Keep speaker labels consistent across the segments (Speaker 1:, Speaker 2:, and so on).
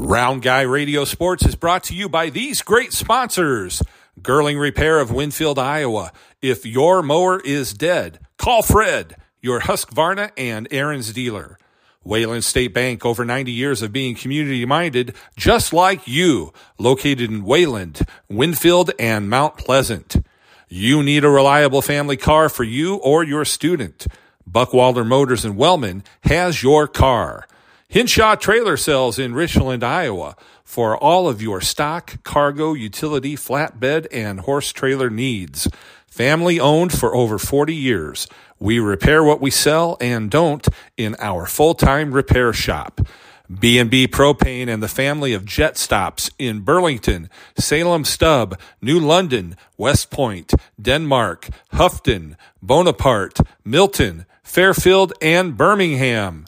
Speaker 1: Round Guy Radio Sports is brought to you by these great sponsors. Girling Repair of Winfield, Iowa. If your mower is dead, call Fred, your Husqvarna and Ariens dealer. Wayland State Bank, over 90 years of being community minded, just like you, located in Wayland, Winfield, and Mount Pleasant. You need a reliable family car for you or your student. Buckwalder Motors in Wellman has your car. Hinshaw Trailer Sales in Richland, Iowa for all of your stock, cargo, utility, flatbed, and horse trailer needs. Family owned for over 40 years. We repair what we sell and don't in our full-time repair shop. B&B Propane and the family of jet stops in Burlington, Salem Stub, New London, West Point, Denmark, Houghton, Bonaparte, Milton, Fairfield, and Birmingham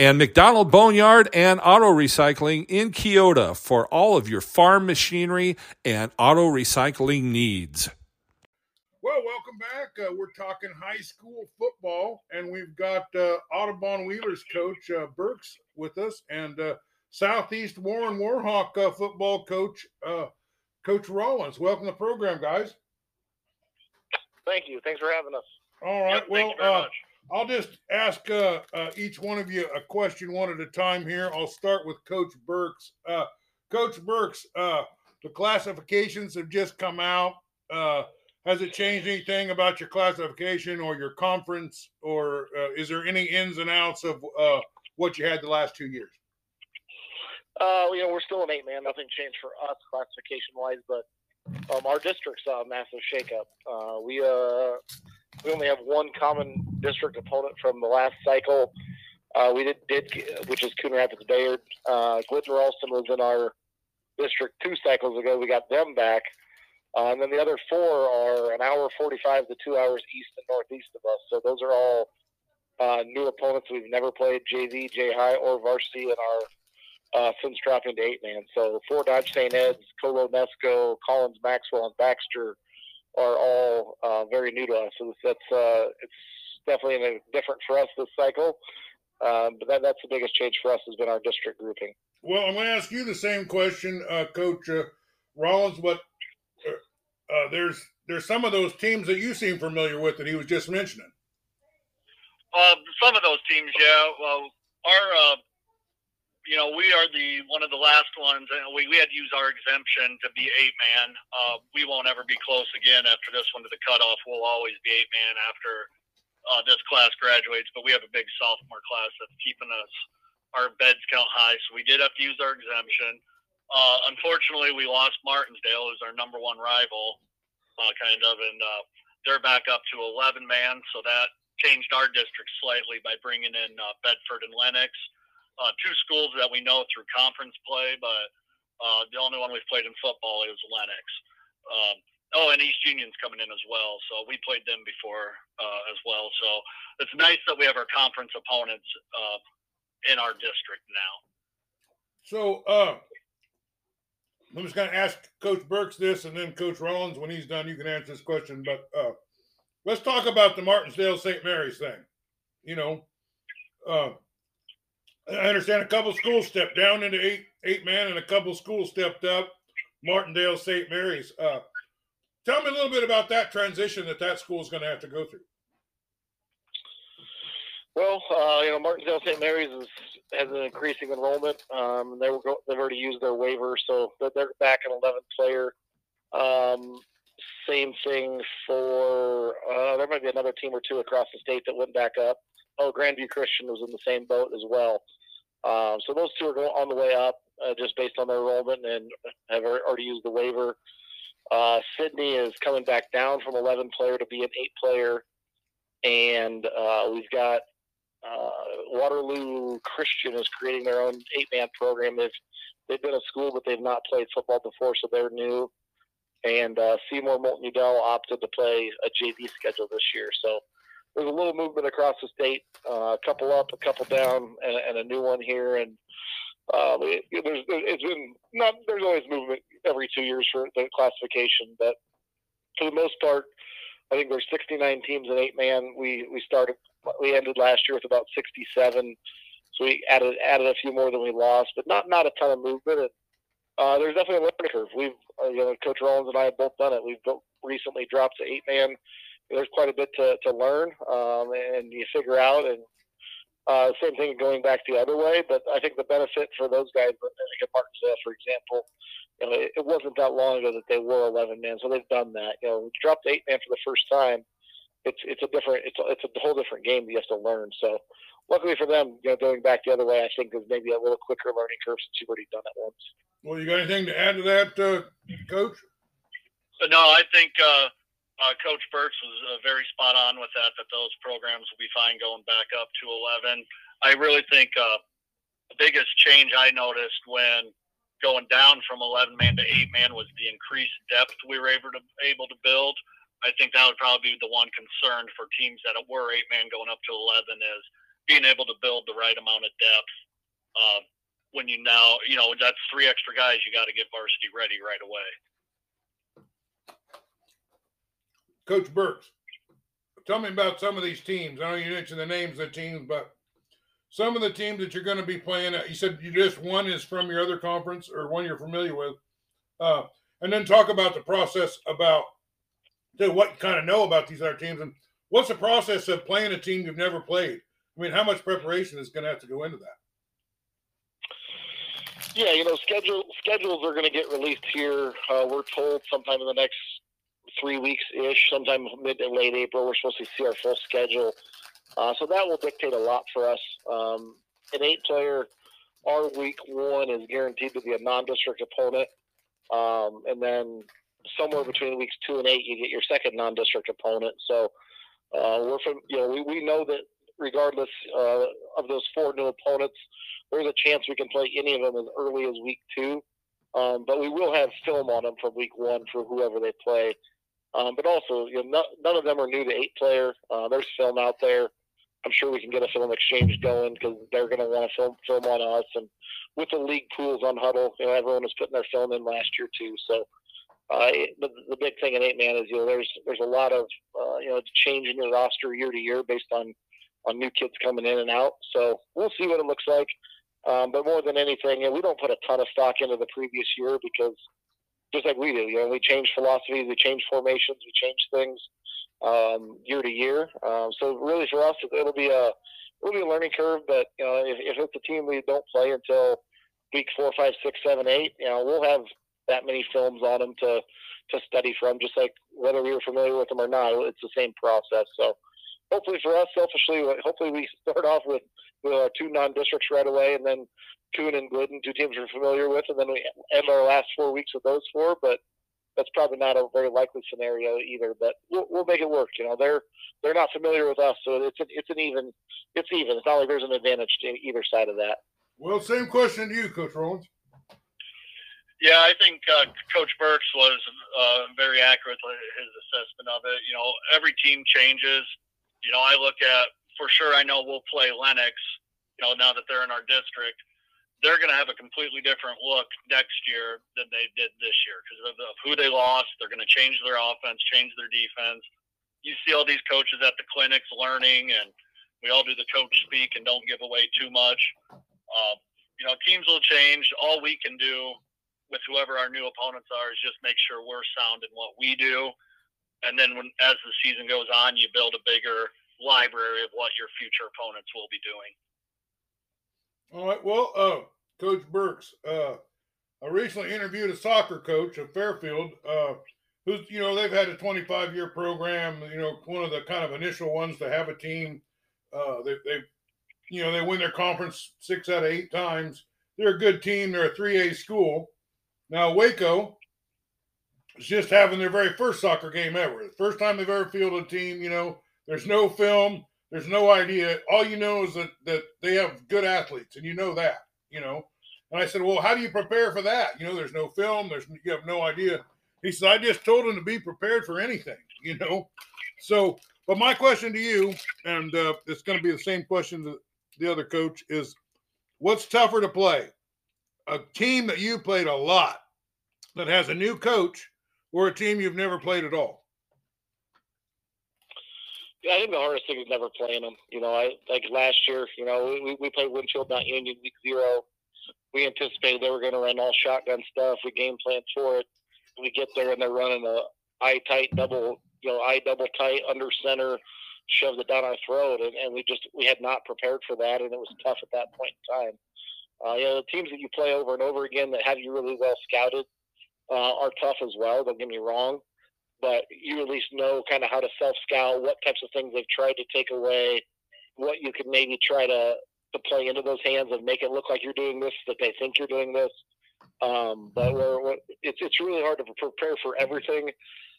Speaker 1: and McDonald Boneyard and Auto Recycling in Keota for all of your farm machinery and auto recycling needs.
Speaker 2: Well, welcome back. Uh, we're talking high school football, and we've got uh, Audubon Wheelers coach uh, Birks with us, and uh, Southeast Warren Warhawk uh, football coach uh, Coach Rollins. Welcome to the program, guys.
Speaker 3: Thank you. Thanks for having us.
Speaker 2: All right.
Speaker 3: Yep,
Speaker 2: well, I'll just ask uh, uh, each one of you a question one at a time here. I'll start with Coach Birks. Uh, Coach Birks, uh, the classifications have just come out. Uh, has it changed anything about your classification or your conference, or uh, is there any ins and outs of what you had the last two years?
Speaker 3: You know, we're still an eight man. Nothing changed for us classification wise, but um, our district saw a massive shakeup. We uh, we only have one common district opponent from the last cycle. Uh, we did, did which is Coon Rapids Bayard. Uh, Glidden Ralston was in our district two cycles ago. We got them back. Uh, and then the other four are an hour 45 to two hours east and northeast of us. So those are all uh, new opponents we've never played JV, J High, or varsity in our uh, since dropping to eight man. So Fort Dodge St. Ed's, Colo Nesco, Collins Maxwell, and Baxter are all uh, very new to us. So that's uh, it's definitely different for us this cycle. Um, but that, that's the biggest change for us has been our district grouping.
Speaker 2: Well, I'm going to ask you the same question, uh, Coach uh, Rollins. But uh, uh, there's there's some of those teams that you seem familiar with that he was just mentioning.
Speaker 4: Uh, some of those teams, yeah. Well, our, uh, you know, we are the one of the last ones, and we, we had to use our exemption to be eight man. Uh, we won't ever be close again after this one to the cutoff. We'll always be eight man after uh, this class graduates, but we have a big sophomore class that's keeping us our beds count high. So we did have to use our exemption. Uh, unfortunately, we lost Martensdale, who's our number one rival, uh, kind of, and uh, they're back up to 11 man. So that changed our district slightly by bringing in uh, Bedford and Lenox, uh, two schools that we know through conference play, but uh, the only one we've played in football is Lenox. Um, oh, and East Union's coming in as well, so we played them before uh, as well. So it's nice that we have our conference opponents uh, in our district now.
Speaker 2: So uh, I'm just going to ask Coach Birks this, and then Coach Rollins, when he's done, you can answer this question. But uh, let's talk about the Martensdale St. Mary's thing. You know, uh, I understand a couple schools stepped down into eight eight man, and a couple schools stepped up. Martindale St. Mary's. Uh, tell me a little bit about that transition that that school is going to have to go through.
Speaker 3: Well, uh, you know, Martindale St. Mary's is, has an increasing enrollment. Um, they were go- they've already used their waiver, so they're, they're back an 11th player. Um, same thing for uh, there might be another team or two across the state that went back up. Oh, Grandview Christian was in the same boat as well. Um, so those two are going on the way up uh, just based on their enrollment and have already used the waiver. Uh, Sidney is coming back down from 11 player to be an eight player, and uh, we've got uh, Waterloo Christian is creating their own eight man program. They've they've been a school, but they've not played football before, so they're new. And uh, Seymour Moulton Udell opted to play a JV schedule this year, so there's a little movement across the state. Uh, a couple up, a couple down, and, and a new one here. And uh, it, there's it's been not there's always movement every two years for the classification, but for the most part, I think there's 69 teams in eight man. We we started we ended last year with about 67. so we added added a few more than we lost, but not not a ton of movement. And, uh, there's definitely a learning curve. We've, uh, you know, Coach Rollins and I have both done it. We've recently dropped to eight man. There's quite a bit to, to learn, um, and you figure out. And uh, same thing going back the other way. But I think the benefit for those guys, I think at Martensdale, for example, you know, it, it wasn't that long ago that they were 11 man, so they've done that. You know, dropped eight man for the first time. It's it's a different it's a, it's a whole different game that you have to learn. So luckily for them, you know, going back the other way, I think is maybe a little quicker learning curve since you've already done it once.
Speaker 2: Well, you got anything to add to that, uh, Coach?
Speaker 4: No, I think uh, uh, Coach Birks was uh, very spot on with that. That those programs will be fine going back up to 11. I really think uh, the biggest change I noticed when going down from 11 man to 8 man was the increased depth we were able to able to build. I think that would probably be the one concern for teams that were 8 man going up to 11 is being able to build the right amount of depth. Uh, when you now, you know, that's three extra guys you got to get varsity ready right away.
Speaker 2: Coach Birks, tell me about some of these teams. I know you mentioned the names of the teams, but some of the teams that you're going to be playing. You said you just one is from your other conference or one you're familiar with, uh, and then talk about the process about what you kind of know about these other teams and what's the process of playing a team you've never played. I mean, how much preparation is going to have to go into that?
Speaker 3: Yeah, you know, schedule schedules are going to get released here. Uh, we're told sometime in the next three weeks ish, sometime mid to late April. We're supposed to see our full schedule, uh, so that will dictate a lot for us. Um, an eight player, our week one is guaranteed to be a non-district opponent, um, and then somewhere between weeks two and eight, you get your second non-district opponent. So uh, we're from, you know, we, we know that regardless uh, of those four new opponents, there's a chance we can play any of them as early as week two. Um, but we will have film on them from week one for whoever they play. Um, but also, you know, not, none of them are new to eight player. Uh, there's film out there. I'm sure we can get a film exchange going because they're going to want to film film on us. And with the league pools on Hudl, you know, everyone was putting their film in last year too. So uh, the, the big thing in eight man is you know there's there's a lot of uh, you know changing your roster year to year based on on new kids coming in and out. So we'll see what it looks like. Um, but more than anything, you know, we don't put a ton of stock into the previous year because just like we do, you know, we change philosophies, we change formations, we change things um, year to year. Um, so really, for us, it'll be a it'll be a learning curve. But you know, if, if it's a team we don't play until week four, five, six, seven, eight, you know, we'll have that many films on them to to study from, just like whether we were familiar with them or not. It's the same process. So hopefully for us, selfishly, hopefully we start off with, with two non-districts right away, and then Coon and Glidden, two teams we're familiar with, and then we end our last four weeks with those four. But that's probably not a very likely scenario either. But we'll, we'll make it work. You know, they're they're not familiar with us, so it's an, it's an even it's even. It's not like there's an advantage to either side of that.
Speaker 2: Well, same question to you, Coach Rollins.
Speaker 4: Yeah, I think uh, Coach Birks was uh, very accurate with his assessment of it. You know, every team changes you know, I look at for sure. I know we'll play Lenox. You know, now that they're in our district, they're going to have a completely different look next year than they did this year because of, of who they lost. They're going to change their offense, change their defense. You see all these coaches at the clinics learning, and we all do the coach speak and don't give away too much. Um, you know, teams will change. All we can do with whoever our new opponents are is just make sure we're sound in what we do and then when as the season goes on, you build a bigger library of what your future opponents will be doing.
Speaker 2: All right. Well, uh, Coach Birks, uh, I recently interviewed a soccer coach of Fairfield, uh, who's you know they've had a 25 year program. You know, one of the kind of initial ones to have a team. Uh, they, they, you know, they win their conference six out of eight times. They're a good team. They're a 3A school. Now Waco, is just having their very first soccer game ever. The first time they've ever fielded a team, you know, there's no film, there's no idea. All you know is that that they have good athletes, and you know that, you know. And I said, Well, how do you prepare for that? You know, there's no film, there's you have no idea. He said, I just told him to be prepared for anything, you know. So, but my question to you, and uh, it's going to be the same question to the other coach, is what's tougher to play? A team that you played a lot that has a new coach or a team you've never played at all?
Speaker 3: I think the hardest thing is never playing them. You know, I like last year. You know, we, we played Winfield, Mount Union, week zero. We anticipated they were going to run all shotgun stuff. We game planned for it. We get there and they're running a eye tight double, you know, eye double tight under center, shoved it down our throat, and, and we just we had not prepared for that, and it was tough at that point in time. Uh, you know, the teams that you play over and over again that have you really well scouted uh, are tough as well. Don't get me wrong, but you at least know kind of how to self scout, what types of things they've tried to take away, what you could maybe try to to play into those hands and make it look like you're doing this, that they think you're doing this. Um, but we're, we're, it's it's really hard to prepare for everything,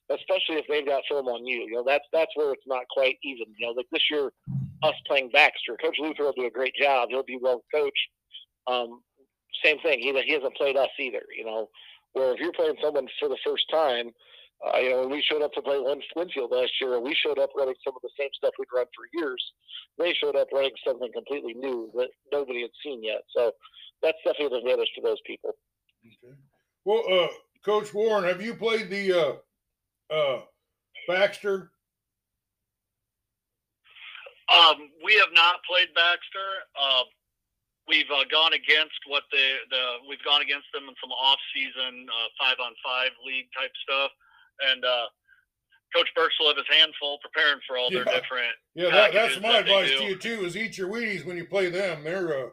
Speaker 3: especially if they've got film on you. You know, that's that's where it's not quite even. You know, like this year, us playing Baxter, Coach Luther will do a great job. He'll be well coached. Um, same thing. He he hasn't played us either. You know, where if you're playing someone for the first time, uh, you know, when we showed up to play one Winfield last year, we showed up running some of the same stuff we'd run for years. They showed up running something completely new that nobody had seen yet. So that's definitely an advantage to those people.
Speaker 2: Okay. Well, uh, Coach Warren, have you played the uh, uh, Baxter?
Speaker 4: Um, we have not played Baxter. Uh, we've uh, gone against what the the we've gone against them in some off season uh, five on five league type stuff, and uh, Coach Birks will have his hand full preparing for all their
Speaker 2: Yeah.
Speaker 4: different.
Speaker 2: Yeah, that, that's my
Speaker 4: that
Speaker 2: advice to you too. Is eat your Wheaties when you play them. They're a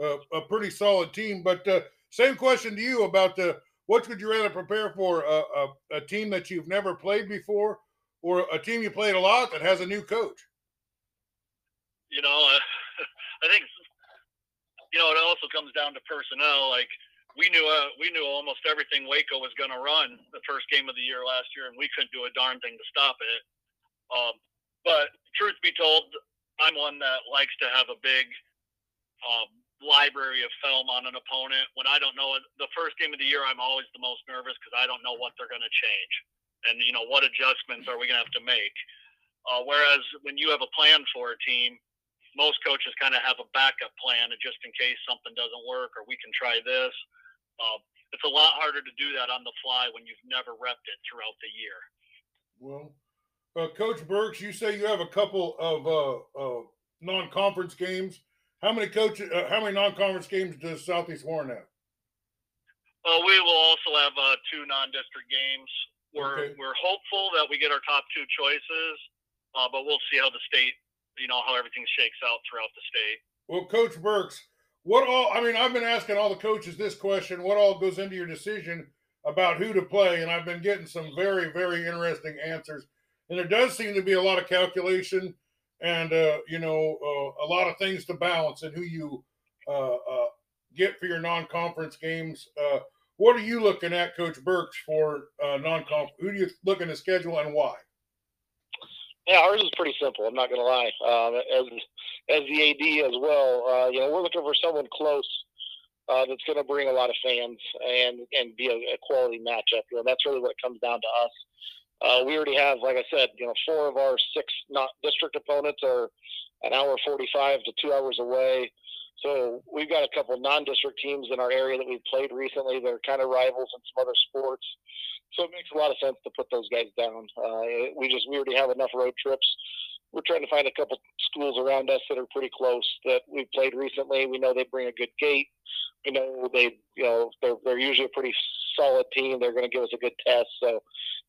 Speaker 2: a, a pretty solid team. But uh, same question to you about the what would you rather prepare for a, a, a team that you've never played before, or a team you played a lot that has a new coach?
Speaker 4: you know, uh, I think you know it also comes down to personnel. Like we knew, uh, we knew almost everything Waco was going to run the first game of the year last year, and we couldn't do a darn thing to stop it. Um, but truth be told, I'm one that likes to have a big um, library of film on an opponent. When I don't know the first game of the year, I'm always the most nervous because I don't know what they're going to change, and you know what adjustments are we going to have to make. Uh, whereas when you have a plan for a team, most coaches kind of have a backup plan just in case something doesn't work or we can try this. Uh, it's a lot harder to do that on the fly when you've never repped it throughout the year.
Speaker 2: Well, uh, Coach Birks, you say you have a couple of uh, uh, non-conference games. How many coach? Uh, how many non-conference games does Southeast Warren have?
Speaker 4: Uh, we will also have uh, two non-district games. We're
Speaker 2: Okay.
Speaker 4: we're hopeful that we get our top two choices, uh, but we'll see how the state, you know, how everything shakes out throughout the state.
Speaker 2: Well, Coach Birks, what all? I mean, I've been asking all the coaches this question: What all goes into your decision about who to play? And I've been getting some very, very interesting answers. And there does seem to be a lot of calculation and uh, you know uh, a lot of things to balance and who you uh, uh, get for your non-conference games. Uh, what are you looking at, Coach Birks, for uh, non-conference? Who do you looking to schedule and why?
Speaker 3: Yeah, ours is pretty simple. I'm not going to lie. Um, as as the AD as well, uh, you know, we're looking for someone close uh, that's going to bring a lot of fans and and be a, a quality matchup. You know, that's really what it comes down to us. Uh, we already have, like I said, you know, four of our six not district opponents are an hour 45 to two hours away. So we've got a couple non-district teams in our area that we've played recently that are kind of rivals in some other sports. So it makes a lot of sense to put those guys down. Uh, we just we already have enough road trips. We're trying to find a couple schools around us that are pretty close that we've played recently. We know they bring a good gate. We know they, you know, they're they're usually a pretty solid team. They're going to give us a good test. So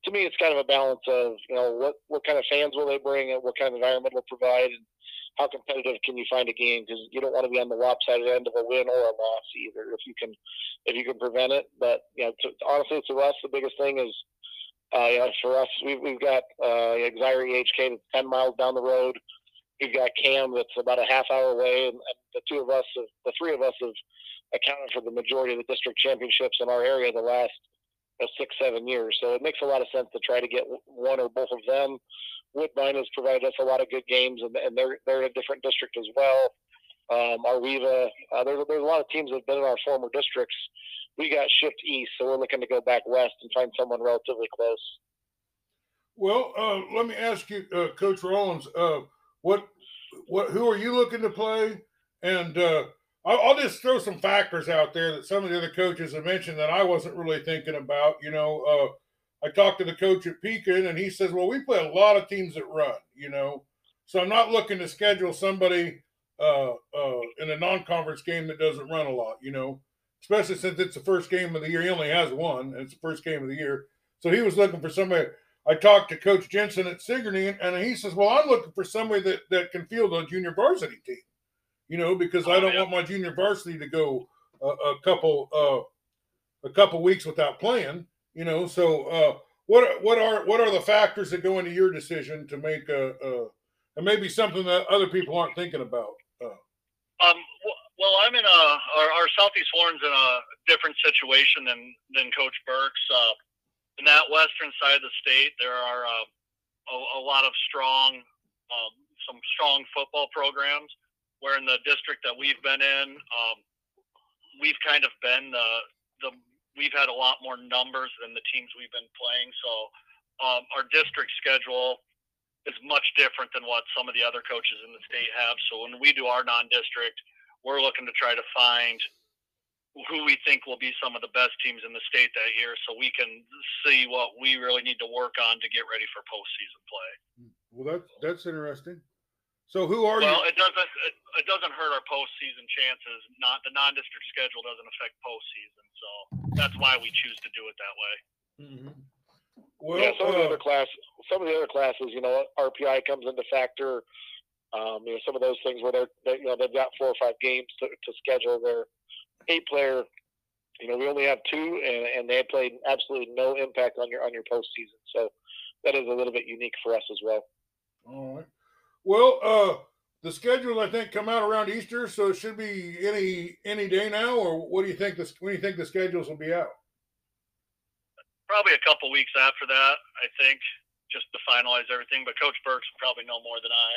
Speaker 3: to me, it's kind of a balance of you know what what kind of fans will they bring and what kind of environment will provide and how competitive can you find a game because you don't want to be on the lopsided end of a win or a loss either if you can if you can prevent it. But you know, to, honestly, to us, the biggest thing is uh, you know, for us, we've we've got uh, Exira-EHK that's ten miles down the road. We've got Cam that's about a half hour away, and, and the two of us, have, the three of us, have accounted for the majority of the district championships in our area the last uh, six, seven years. So it makes a lot of sense to try to get one or both of them. Woodbine has provided us a lot of good games, and, and they're they're in a different district as well. Um, uh, there's there's a lot of teams that have been in our former districts. We got shipped east, so we're looking to go back west and find someone relatively close.
Speaker 2: Well, uh, let me ask you, uh, Coach Rollins, uh, what, what, who are you looking to play? And uh, I'll, just throw some factors out there that some of the other coaches have mentioned that I wasn't really thinking about. You know, uh, I talked to the coach at Pekin, and he says, "Well, we play a lot of teams that run. You know, So I'm not looking to schedule somebody uh, uh, in a non-conference game that doesn't run a lot. You know, especially since it's the first game of the year. He only has one, and it's the first game of the year. So he was looking for somebody. I talked to Coach Jensen at Sigourney, and he says, "Well, I'm looking for somebody that that can field a junior varsity team." You know, because I don't want my junior varsity to go a, a couple uh, a couple weeks without playing. You know, so uh, what what are what are the factors that go into your decision to make a, a and maybe something that other people aren't thinking about? Uh,
Speaker 4: um, well, I'm in a our, our Southeast Warren's in a different situation than than Coach Burke's. Uh, in that western side of the state, there are uh, a, a, lot of strong, um, some strong football programs. Where in the district that we've been in, um, we've kind of been the the we've had a lot more numbers than the teams we've been playing. So um, our district schedule is much different than what some of the other coaches in the state have. So when we do our non-district we're looking to try to find who we think will be some of the best teams in the state that year so we can see what we really need to work on to get ready for postseason play.
Speaker 2: Well, that's that's interesting. So who are
Speaker 4: well,
Speaker 2: you?
Speaker 4: Well, it doesn't it, it, doesn't hurt our postseason chances. Not the non-district schedule doesn't affect postseason, so that's why we choose to do it that way.
Speaker 3: Mm-hmm. Well, yeah, some uh, of the
Speaker 2: uh,
Speaker 3: other class, some of the other classes, you know, RPI comes into factor. Um, you know, some of those things where they're, they, you know, they've got four or five games to, to schedule their eight player. You know, we only have two, and, and they had played absolutely no impact on your on your postseason. So that is a little bit unique for us as well.
Speaker 2: All right. Well, uh, the schedules I think come out around Easter, so it should be any any day now. Or what do you think? This when do you think the schedules will be out?
Speaker 4: Probably a couple weeks after that, I think, just to finalize everything. But Coach Birks will probably know more than I.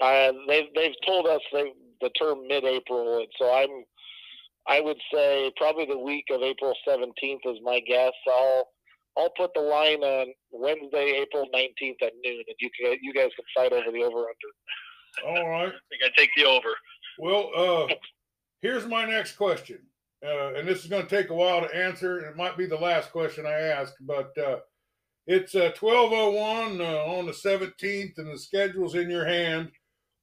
Speaker 3: Uh, they've they've told us they, the term mid-April, and so I'm I would say probably the week of April 17th is my guess. I'll I'll put the line on Wednesday, April 19th at noon, and you can you guys can fight over the over under.
Speaker 2: All right.
Speaker 4: I think I take the over.
Speaker 2: Well, uh, here's my next question, uh, and this is going to take a while to answer. It might be the last question I ask, but uh, it's uh, 12:01 uh, on the 17th, and the schedule's in your hand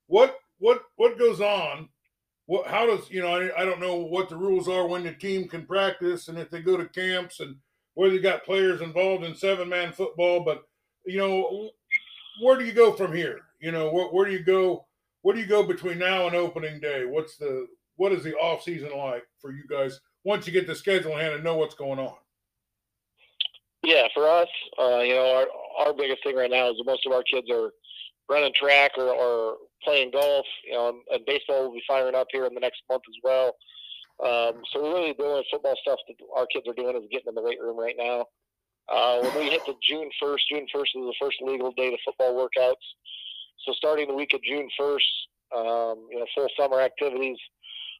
Speaker 2: what what what goes on? What how does you know? I, I don't know what the rules are when the team can practice and if they go to camps and whether you got players involved in seven man football. But you know, where do you go from here? You know, where, where do you go? Where do you go between now and opening day? What's the what is the off season like for you guys once you get the schedule in hand and know what's going on?
Speaker 3: Yeah, for us, uh, you know, our our biggest thing right now is most of our kids are running track or, or playing golf. You know, and baseball will be firing up here in the next month as well. Um, so we're really doing football stuff that our kids are doing is getting in the weight room right now. Uh, when we hit the June 1st, June 1st is the first legal date of football workouts. So starting the week of June 1st, um, you know, full summer activities.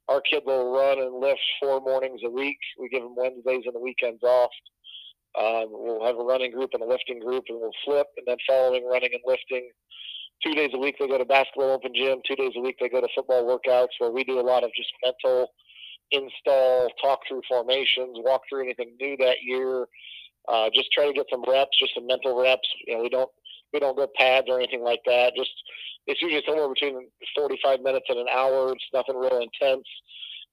Speaker 3: Our kids will run and lift four mornings a week. We give them Wednesdays and the weekends off. Um, we'll have a running group and a lifting group, and we'll flip. And then following running and lifting, two days a week they go to basketball open gym. Two days a week they go to football workouts, where we do a lot of just mental install, talk through formations, walk through anything new that year. Uh, just try to get some reps, just some mental reps. You know, we don't we don't go pads or anything like that. Just it's usually somewhere between 45 minutes and an hour. It's nothing real intense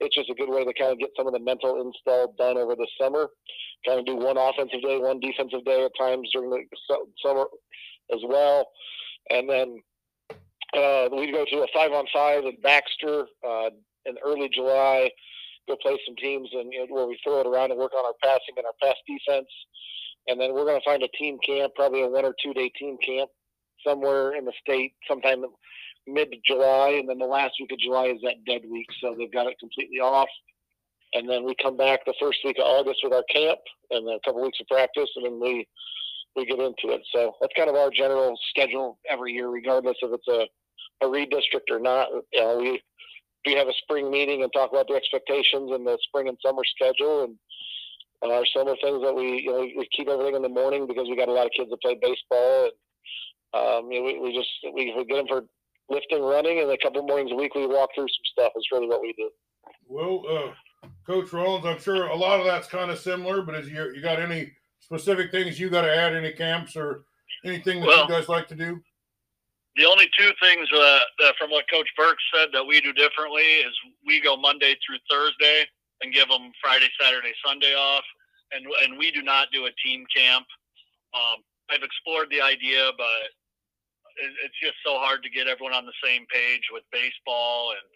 Speaker 3: it's just a good way to kind of get some of the mental install done over the summer. Kind of do one offensive day, one defensive day at times during the summer as well. And then uh, we go to a five on five at Baxter uh, in early July. Go play some teams and you know, where we throw it around and work on our passing and our pass defense. And then we're going to find a team camp, probably a one or two day team camp somewhere in the state, sometime mid July, and then the last week of July is that dead week, so they've got it completely off. And then we come back the first week of August with our camp, and then a couple weeks of practice, and then we we get into it. So that's kind of our general schedule every year, regardless if it's a a redistrict or not. You know, we we have a spring meeting and talk about the expectations and the spring and summer schedule, and uh, our summer things that we you know we keep everything in the morning because we got a lot of kids that play baseball and um, you know, we, we just we, we get them for lifting, running, and a couple mornings a week we walk through some stuff. Is really what we do.
Speaker 2: Well, uh, Coach Rollins, I'm sure a lot of that's kind of similar, but is you you got any specific things you got to add? Any camps or anything that well, you guys like to do?
Speaker 4: The only two things uh, that from what Coach Burke said that we do differently is we go Monday through Thursday and give them Friday, Saturday, Sunday off, and and we do not do a team camp. Um, I've explored the idea, but it, it's just so hard to get everyone on the same page with baseball, and,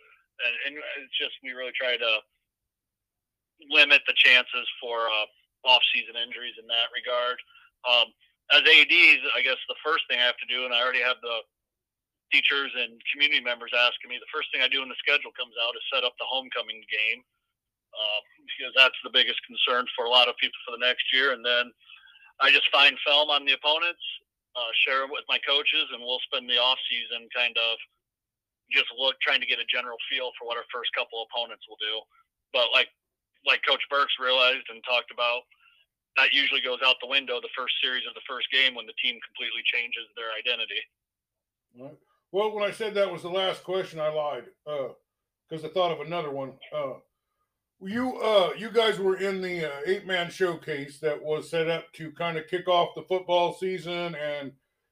Speaker 4: and and it's just we really try to limit the chances for uh, off-season injuries in that regard. Um, as ads, I guess the first thing I have to do, and I already have the teachers and community members asking me, the first thing I do when the schedule comes out is set up the homecoming game uh, because that's the biggest concern for a lot of people for the next year. And then I just find film on the opponents, uh, share it with my coaches, and we'll spend the off season kind of just look trying to get a general feel for what our first couple opponents will do. But like like Coach Birks realized and talked about, that usually goes out the window the first series of the first game when the team completely changes their identity.
Speaker 2: Well, when I said that was the last question, I lied because uh, I thought of another one. Uh, you uh, you guys were in the uh, eight man showcase that was set up to kind of kick off the football season and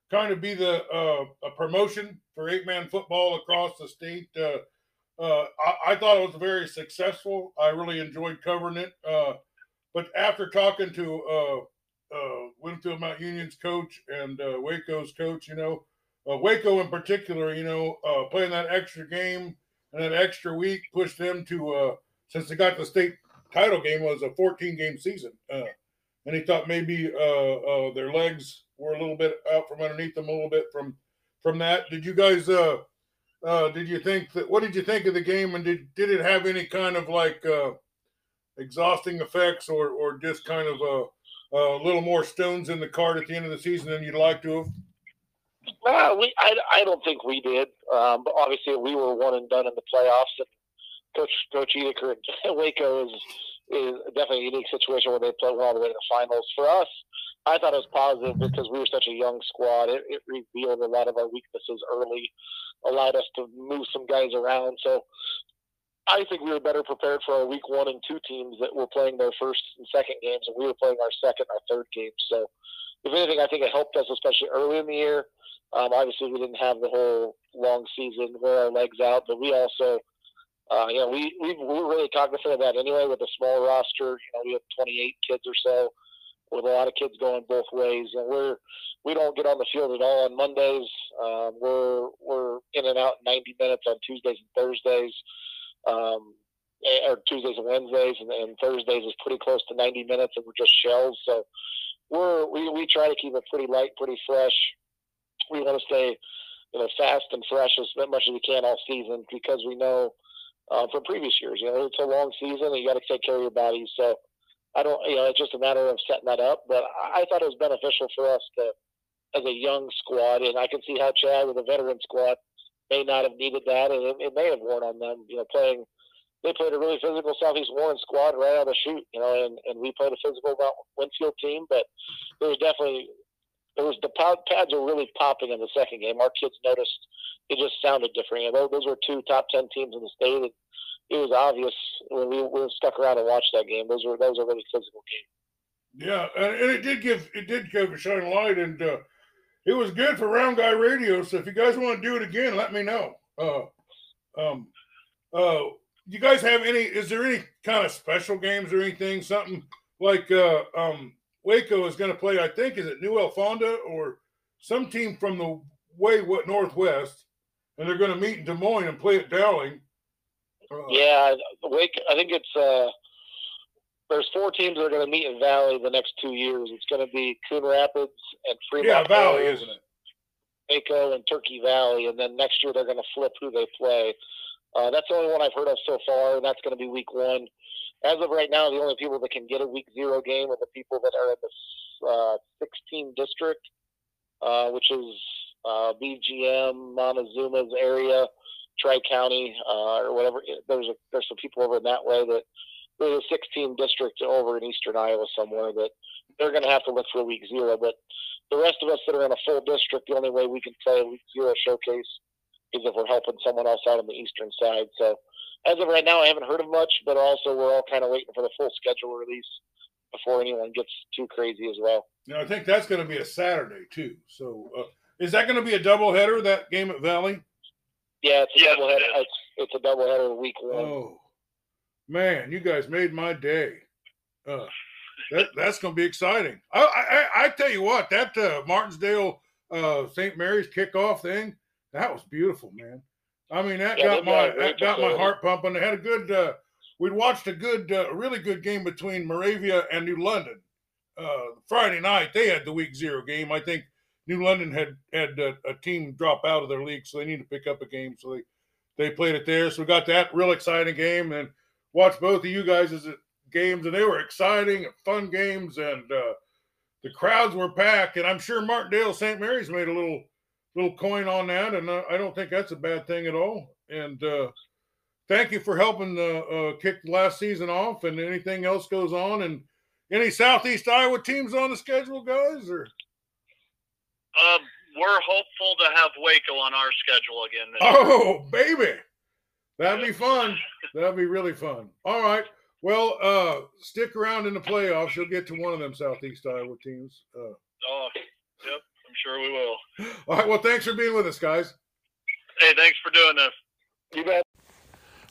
Speaker 2: kind of be the uh, a promotion for eight man football across the state. Uh, I, I, thought it was very successful. I really enjoyed covering it. but after talking to Winfield Mount Union's coach and Waco's coach, you know, uh, Waco in particular, you know, uh, playing that extra game and that extra week pushed them to, uh, since they got the state title game, was a 14 game season. Uh, and he thought maybe uh, uh, their legs were a little bit out from underneath them a little bit from from that. Did you guys? did you think that? What did you think of the game? And did did it have any kind of like exhausting effects, or or just kind of a, a little more stones in the cart at the end of the season than you'd like to have?
Speaker 3: Uh, we, I, I don't think we did. Um, but obviously, we were one and done in the playoffs. And Coach Coach Edeker at Waco is is definitely a unique situation where they play all the way to the finals. For us, I thought it was positive because we were such a young squad. It, it revealed a lot of our weaknesses early, allowed us to move some guys around. So I think we were better prepared for our week one and two teams that were playing their first and second games, and we were playing our second and our third games. So, if anything, I think it helped us, especially early in the year. Um, obviously, we didn't have the whole long season, wear our legs out, but we also, uh, you know, we, we, we were really cognizant of that anyway with a small roster. You know, we have 28 kids or so with a lot of kids going both ways. And we're, we don't get on the field at all on Mondays. Um, we're, we're in and out 90 minutes on Tuesdays and Thursdays. Um, or Tuesdays and Wednesdays, and, and Thursdays is pretty close to 90 minutes, and we're just shells. So we're we, we try to keep it pretty light, pretty fresh we want to stay, you know, fast and fresh as much as we can all season because we know uh, from previous years, you know, it's a long season and you got to take care of your body. So I don't, you know, it's just a matter of setting that up. But I, thought it was beneficial for us to, as a young squad, and I can see how Chad with a veteran squad may not have needed that, and it, it may have worn on them. You know, playing they played a really physical Southeast Warren squad right out of the shoot, you know, and, and we played a physical Winfield team, but there was definitely it was the pads were really popping in the second game. Our kids noticed it just sounded different. You know, those were two top ten teams in the state. It, it was obvious when we, we stuck around and watched that game. Those were those were really physical games.
Speaker 2: Yeah, and, it did give it did give a shine light, and uh, it was good for Round Guy Radio. So if you guys want to do it again, let me know. Uh, um, uh, you guys have any? Is there any kind of special games or anything? Something like uh, um, Waco is going to play, I think, is it Newell-Fonda or some team from the way what Northwest, and they're going to meet in Des Moines and play at Dowling.
Speaker 3: Uh, yeah, Wake. I think it's uh, there's four teams that are going to meet in Valley the next two years. It's going to be Coon Rapids and Fremont.
Speaker 2: Yeah, Valley, isn't it?
Speaker 3: Waco and Turkey Valley, and then next year they're going to flip who they play. Uh, that's the only one I've heard of so far, and that's going to be week one as of right now, the only people that can get a week zero game are the people that are in the uh, 16 district, uh, which is uh, BGM, Montezuma's area, Tri County, uh, or whatever. There's a, there's some people over in that way that there's a 16 district over in eastern Iowa somewhere that they're going to have to look for a week zero. But the rest of us that are in a full district, the only way we can play a week zero showcase is if we're helping someone else out on the eastern side. So as of right now, I haven't heard of much, but also we're all kind of waiting for the full schedule release before anyone gets too crazy as well.
Speaker 2: You know, I think that's going to be a Saturday too. So uh, Is that going to be a doubleheader? That game at Valley?
Speaker 3: Yeah, it's a
Speaker 4: Yes,
Speaker 3: doubleheader.
Speaker 4: it is.
Speaker 3: It's, it's a doubleheader week one.
Speaker 2: Oh, man, you guys made my day. Uh, that, that's going to be exciting. I, I, I tell you what, that uh, Martensdale uh, St. Mary's kickoff thing, that was beautiful, man. I mean, that
Speaker 3: Yeah,
Speaker 2: got my
Speaker 3: got
Speaker 2: that got my heart pumping. They had a good. Uh, we'd watched a good, uh, really good game between Moravia and New London. Uh, Friday night, they had the week zero game. I think New London had had a, a team drop out of their league, so they need to pick up a game. So they they played it there. So we got that real exciting game, and watched both of you guys' games, and they were exciting, fun games, and uh, the crowds were packed. And I'm sure Martindale St. Mary's made a little little coin on that, and uh, I don't think that's a bad thing at all. And uh, thank you for helping uh, uh, kick the last season off, and anything else goes on, and any Southeast Iowa teams on the schedule, guys, or
Speaker 4: Um, we're hopeful to have Waco on our schedule again.
Speaker 2: Oh, baby. That'd be fun. That'd be really fun. All right. Well, uh, stick around in the playoffs. You'll get to one of them Southeast Iowa teams. Uh,
Speaker 4: Oh. I'm sure we will.
Speaker 2: all right. Well, thanks for being with us, guys.
Speaker 4: Hey, thanks for doing this.
Speaker 3: You bet.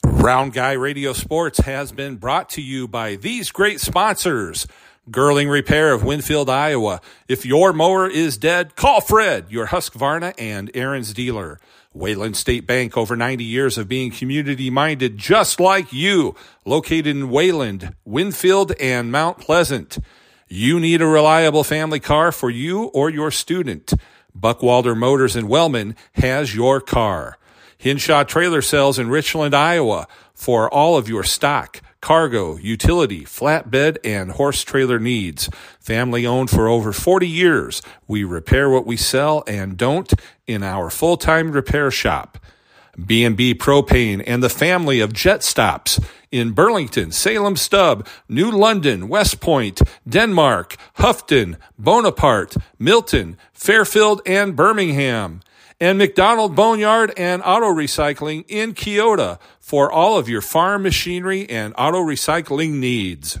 Speaker 1: Round Guy Radio Sports has been brought to you by these great sponsors. Girling Repair of Winfield, Iowa. If your mower is dead, call Fred, your Husqvarna and Ariens dealer. Wayland State Bank, over 90 years of being community minded just like you, located in Wayland, Winfield, and Mount Pleasant. You need a reliable family car for you or your student. Buckwalder Motors in Wellman has your car. Hinshaw Trailer Sales in Richland, Iowa for all of your stock, cargo, utility, flatbed, and horse trailer needs. Family owned for over 40 years. We repair what we sell and don't in our full-time repair shop. B&B Propane and the family of jet stops in Burlington, Salem Stub, New London, West Point, Denmark, Houghton, Bonaparte, Milton, Fairfield, and Birmingham. And McDonald Boneyard and Auto Recycling in Keota for all of your farm machinery and auto recycling needs.